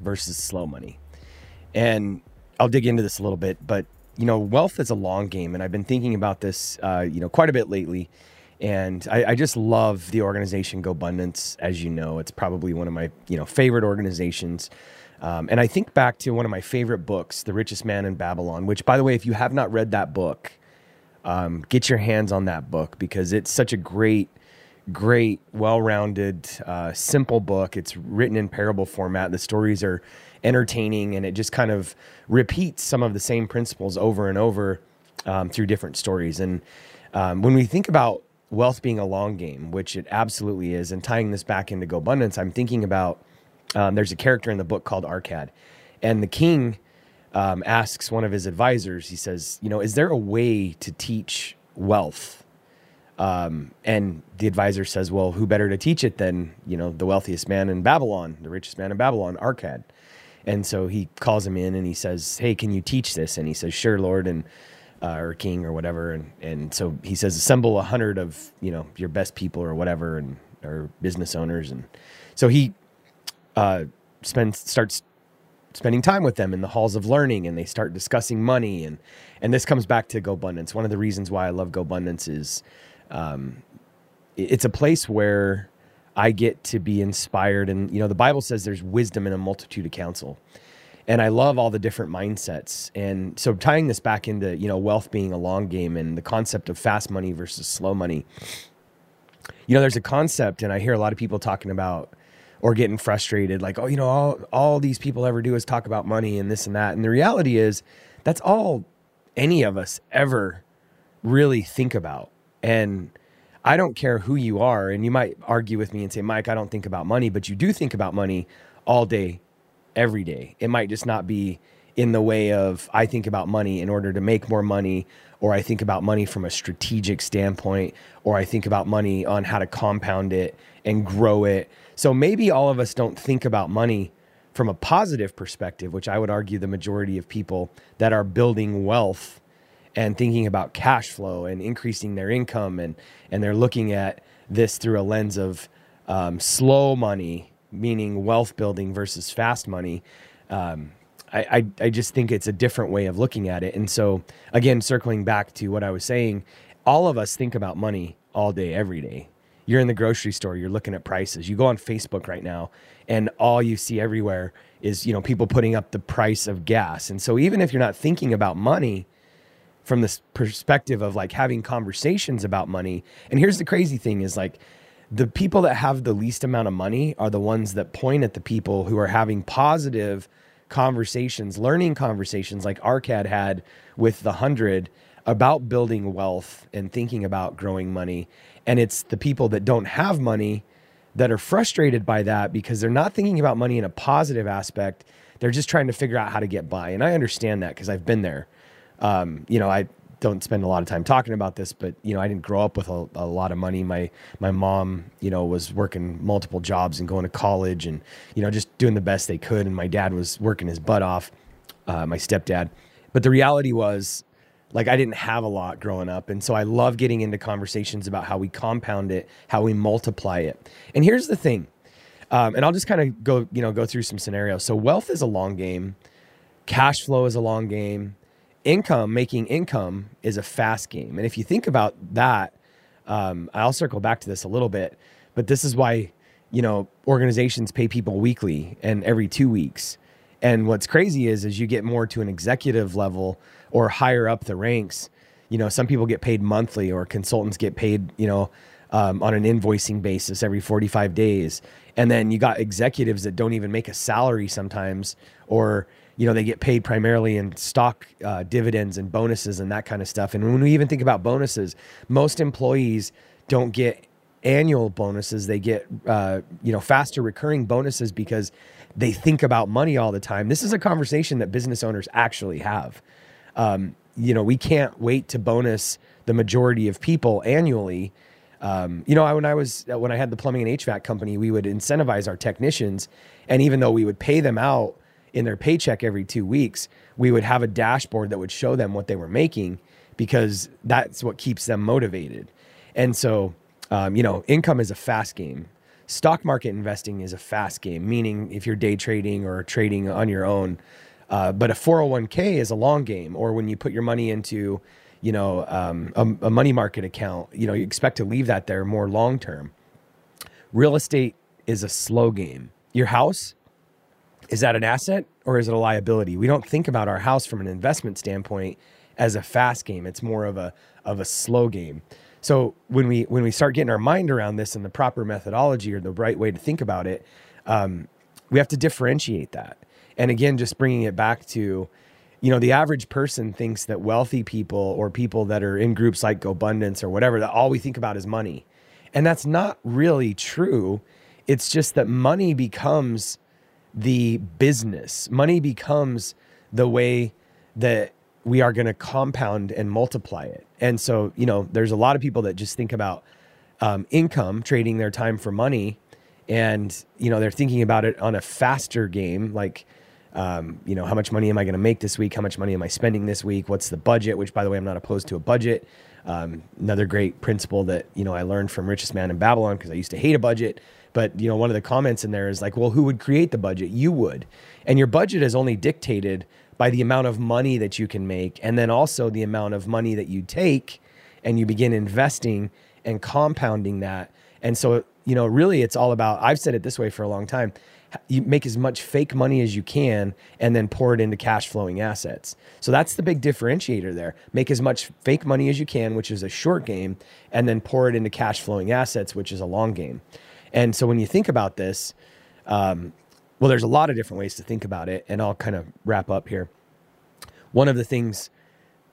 versus slow money. And I'll dig into this a little bit, but you know, wealth is a long game. And I've been thinking about this, uh, you know, quite a bit lately. And I, I, just love the organization GoBundance. As you know, it's probably one of my you know favorite organizations. Um, and I think back to one of my favorite books, The Richest Man in Babylon. Which, by the way, if you have not read that book, um, get your hands on that book because it's such a great, great, well-rounded, uh, simple book. It's written in parable format. The stories are entertaining, and it just kind of repeats some of the same principles over and over um, through different stories. And um, when we think about wealth being a long game, which it absolutely is, and tying this back into GoBundance, I'm thinking about um, there's a character in the book called Arcad, and the king um, asks one of his advisors. He says, "You know, is there a way to teach wealth?" Um, and the advisor says, "Well, who better to teach it than you know the wealthiest man in Babylon, the richest man in Babylon, Arcad?" And so he calls him in and he says, "Hey, can you teach this?" And he says, "Sure, Lord." And uh, or king or whatever. And, and so he says, assemble a hundred of, you know, your best people or whatever, and, or business owners. And so he, uh, spends, starts spending time with them in the halls of learning and they start discussing money. And, and this comes back to GoBundance. One of the reasons why I love GoBundance is, um, it's a place where I get to be inspired. And, you know, the Bible says there's wisdom in a multitude of counsel and I love all the different mindsets. And so tying this back into, you know, wealth being a long game and the concept of fast money versus slow money. You know, there's a concept and I hear a lot of people talking about or getting frustrated like, "Oh, you know, all all these people ever do is talk about money and this and that." And the reality is that's all any of us ever really think about. And I don't care who you are and you might argue with me and say, "Mike, I don't think about money," but you do think about money all day every day. It might just not be in the way of I think about money in order to make more money, or I think about money from a strategic standpoint, or I think about money on how to compound it and grow it. So maybe all of us don't think about money from a positive perspective, which I would argue the majority of people that are building wealth and thinking about cash flow and increasing their income and and they're looking at this through a lens of um, slow money meaning wealth building versus fast money. Um, I, I, I just think it's a different way of looking at it. And so, again, circling back to what I was saying, all of us think about money all day, every day. You're in the grocery store, you're looking at prices. You go on Facebook right now, and all you see everywhere is you know people putting up the price of gas. And so, even if you're not thinking about money from this perspective of like having conversations about money, and here's the crazy thing is like the people that have the least amount of money are the ones that point at the people who are having positive conversations, learning conversations like Arcad had with the hundred about building wealth and thinking about growing money. And it's the people that don't have money that are frustrated by that because they're not thinking about money in a positive aspect. They're just trying to figure out how to get by. And I understand that because I've been there. Um, you know, I don't spend a lot of time talking about this, but you know, I didn't grow up with a, a, lot of money. My my mom, you know, was working multiple jobs and going to college, and you know, just doing the best they could. And my dad was working his butt off, uh, my stepdad. But the reality was, like, I didn't have a lot growing up, and so I love getting into conversations about how we compound it, how we multiply it. And here's the thing, um, and I'll just kind of go, you know, go through some scenarios. So wealth is a long game, cash flow is a long game income, making income is a fast game. And if you think about that, um, I'll circle back to this a little bit, but this is why, you know, organizations pay people weekly and every two weeks. And what's crazy is, as you get more to an executive level or higher up the ranks, you know, some people get paid monthly or consultants get paid, you know, um, on an invoicing basis every 45 days. And then you got executives that don't even make a salary sometimes, or you know, they get paid primarily in stock uh, dividends and bonuses and that kind of stuff. And when we even think about bonuses, most employees don't get annual bonuses. They get, uh, you know, faster recurring bonuses because they think about money all the time. This is a conversation that business owners actually have. Um, you know, we can't wait to bonus the majority of people annually. Um, you know, when I was when I had the plumbing and HVAC company, we would incentivize our technicians, and even though we would pay them out in their paycheck every two weeks, we would have a dashboard that would show them what they were making because that's what keeps them motivated. And so, um, you know, income is a fast game. Stock market investing is a fast game, meaning if you're day trading or trading on your own. Uh, but a 401k is a long game, or when you put your money into, you know, um, a, a money market account, you know, you expect to leave that there more long term. Real estate is a slow game. Your house is that an asset or is it a liability? We don't think about our house from an investment standpoint as a fast game. It's more of a of a slow game. So when we when we start getting our mind around this and the proper methodology or the right way to think about it, um, we have to differentiate that. And again, just bringing it back to, you know, the average person thinks that wealthy people or people that are in groups like GoBundance or whatever that all we think about is money, and that's not really true. It's just that money becomes the business. Money becomes the way that we are going to compound and multiply it. And so, you know, there's a lot of people that just think about um, income, trading their time for money, and you know they're thinking about it on a faster game, like. Um, you know, how much money am I going to make this week? How much money am I spending this week? What's the budget? Which, by the way, I'm not opposed to a budget. Um, another great principle that you know I learned from Richest Man in Babylon because I used to hate a budget. But you know, one of the comments in there is like, well, who would create the budget? You would. And your budget is only dictated by the amount of money that you can make and then also the amount of money that you take and you begin investing and compounding that. And so, you know, really it's all about I've said it this way for a long time. You make as much fake money as you can and then pour it into cash flowing assets. So that's the big differentiator there. Make as much fake money as you can, which is a short game, and then pour it into cash flowing assets, which is a long game. And so when you think about this, um, well, there's a lot of different ways to think about it, and I'll kind of wrap up here. One of the things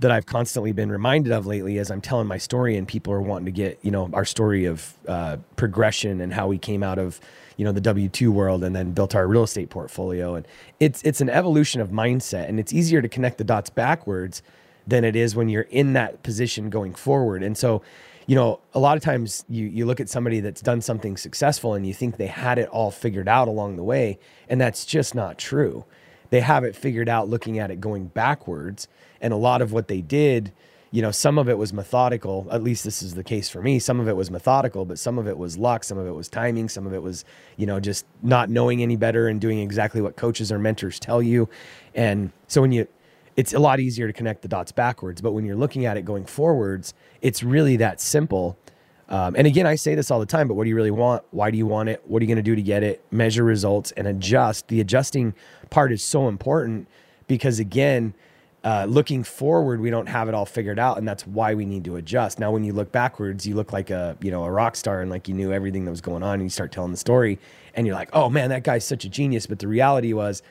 that I've constantly been reminded of lately as I'm telling my story, and people are wanting to get, you know, our story of uh, progression and how we came out of, you know, the W two world and then built our real estate portfolio. And it's it's an evolution of mindset, and it's easier to connect the dots backwards than it is when you're in that position going forward. And so you know, a lot of times you you look at somebody that's done something successful and you think they had it all figured out along the way, and that's just not true. They have it figured out looking at it going backwards, and a lot of what they did, you know, some of it was methodical. At least this is the case for me. Some of it was methodical, but some of it was luck, some of it was timing, some of it was, you know, just not knowing any better and doing exactly what coaches or mentors tell you. And so when you it's a lot easier to connect the dots backwards. But when you're looking at it going forwards, it's really that simple. Um, and again, I say this all the time, but what do you really want? Why do you want it? What are you going to do to get it? Measure results and adjust. The adjusting part is so important because, again, uh, looking forward, we don't have it all figured out, and that's why we need to adjust. Now, when you look backwards, you look like a you know a rock star and like you knew everything that was going on, and you start telling the story, and you're like, oh man, that guy's such a genius. But the reality was,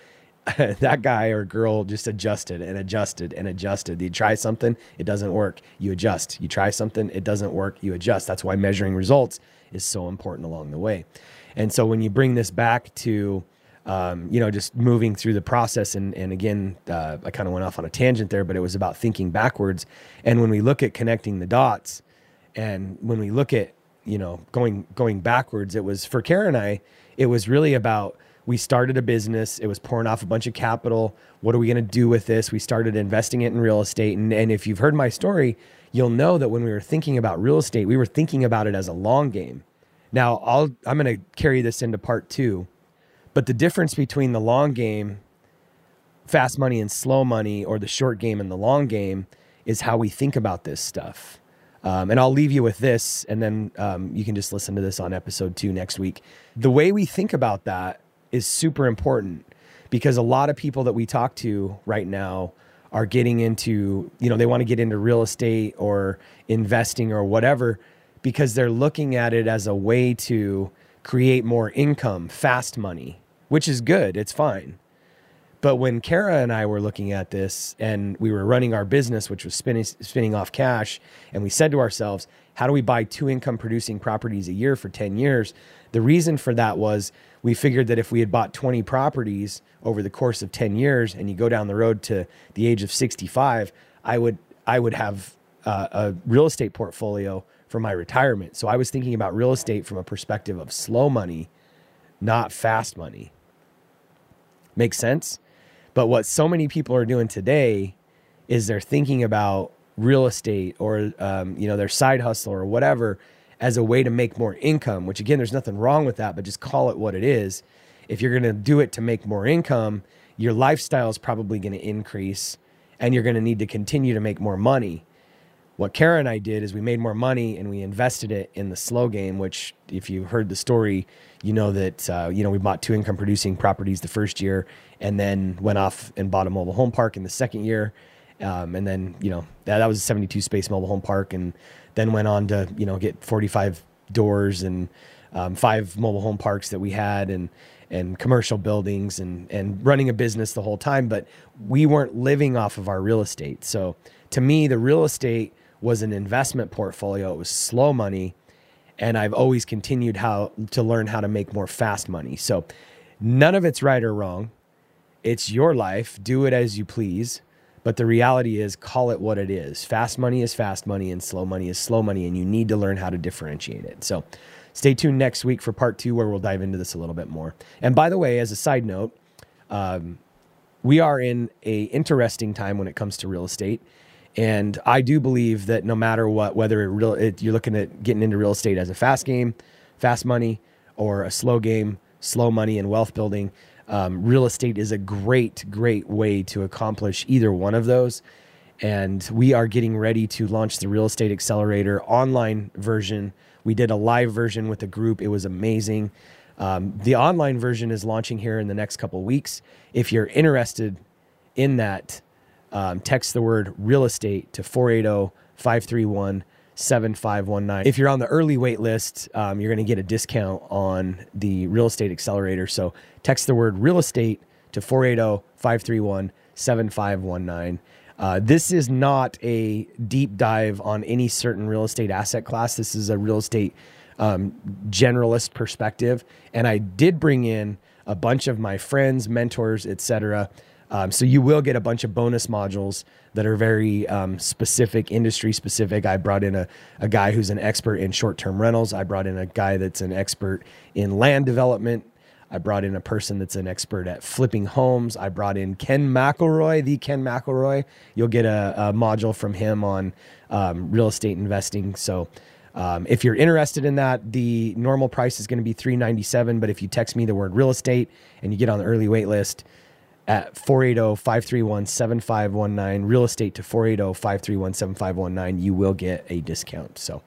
that guy or girl just adjusted and adjusted and adjusted. You try something, it doesn't work. You adjust. You try something, it doesn't work. You adjust. That's why measuring results is so important along the way. And so when you bring this back to, um, you know, just moving through the process, and, and again, uh, I kind of went off on a tangent there, but it was about thinking backwards. And when we look at connecting the dots, and when we look at, you know, going going backwards, it was for Kara and I, it was really about we started a business. It was pouring off a bunch of capital. What are we going to do with this? We started investing it in real estate. And, and if you've heard my story, you'll know that when we were thinking about real estate, we were thinking about it as a long game. Now, I'll, I'm going to carry this into part two. But the difference between the long game, fast money and slow money, or the short game and the long game is how we think about this stuff. Um, and I'll leave you with this, and then um, you can just listen to this on episode two next week. The way we think about that is super important because a lot of people that we talk to right now are getting into, you know, they want to get into real estate or investing or whatever because they're looking at it as a way to create more income, fast money, which is good. It's fine. But when Kara and I were looking at this and we were running our business, which was spinning, spinning off cash, and we said to ourselves, how do we buy two income producing properties a year for 10 years? The reason for that was we figured that if we had bought 20 properties over the course of 10 years and you go down the road to the age of 65, I would, I would have uh, a real estate portfolio for my retirement. So I was thinking about real estate from a perspective of slow money, not fast money. Makes sense? But what so many people are doing today is they're thinking about real estate or um, you know their side hustle or whatever as a way to make more income. Which again, there's nothing wrong with that, but just call it what it is. If you're going to do it to make more income, your lifestyle is probably going to increase, and you're going to need to continue to make more money. What Kara and I did is we made more money and we invested it in the slow game. Which, if you heard the story, you know that uh, you know we bought two income producing properties the first year and then went off and bought a mobile home park in the second year. Um, and then, you know, that, that was a 72 space mobile home park. And then went on to, you know, get 45 doors and um, five mobile home parks that we had and, and commercial buildings and, and running a business the whole time. But we weren't living off of our real estate. So to me, the real estate was an investment portfolio. It was slow money. And I've always continued how to learn how to make more fast money. So none of it's right or wrong. It's your life. Do it as you please. But the reality is, call it what it is. Fast money is fast money, and slow money is slow money, and you need to learn how to differentiate it. So, stay tuned next week for part two, where we'll dive into this a little bit more. And by the way, as a side note, um, we are in a interesting time when it comes to real estate. And I do believe that no matter what, whether it real, it, you're looking at getting into real estate as a fast game, fast money, or a slow game, slow money and wealth building, um, real estate is a great, great way to accomplish either one of those. And we are getting ready to launch the Real Estate Accelerator online version. We did a live version with a group, it was amazing. Um, the online version is launching here in the next couple weeks. If you're interested in that, um, text the word real estate to 480 531 7519. If you're on the early wait list, um, you're going to get a discount on the real estate accelerator. So text the word real estate to 480 531 7519. Uh, this is not a deep dive on any certain real estate asset class. This is a real estate um, generalist perspective. And I did bring in a bunch of my friends, mentors, etc. Um, so you will get a bunch of bonus modules that are very um, specific, industry specific. I brought in a, a guy who's an expert in short term rentals. I brought in a guy that's an expert in land development. I brought in a person that's an expert at flipping homes. I brought in Ken McElroy, the Ken McElroy. You'll get a, a module from him on um, real estate investing. So um, if you're interested in that, the normal price is going to be 397. But if you text me the word real estate and you get on the early wait list, at 480-531-7519 real estate to 480-531-7519 you will get a discount. So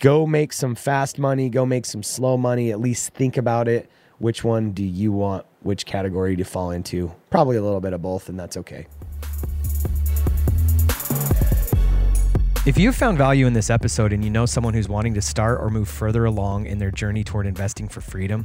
go make some fast money go make some slow money at least think about it. Which one do you want which category to fall into? Probably a little bit of both and that's okay. If you've found value in this episode and you know someone who's wanting to start or move further along in their journey toward investing for freedom,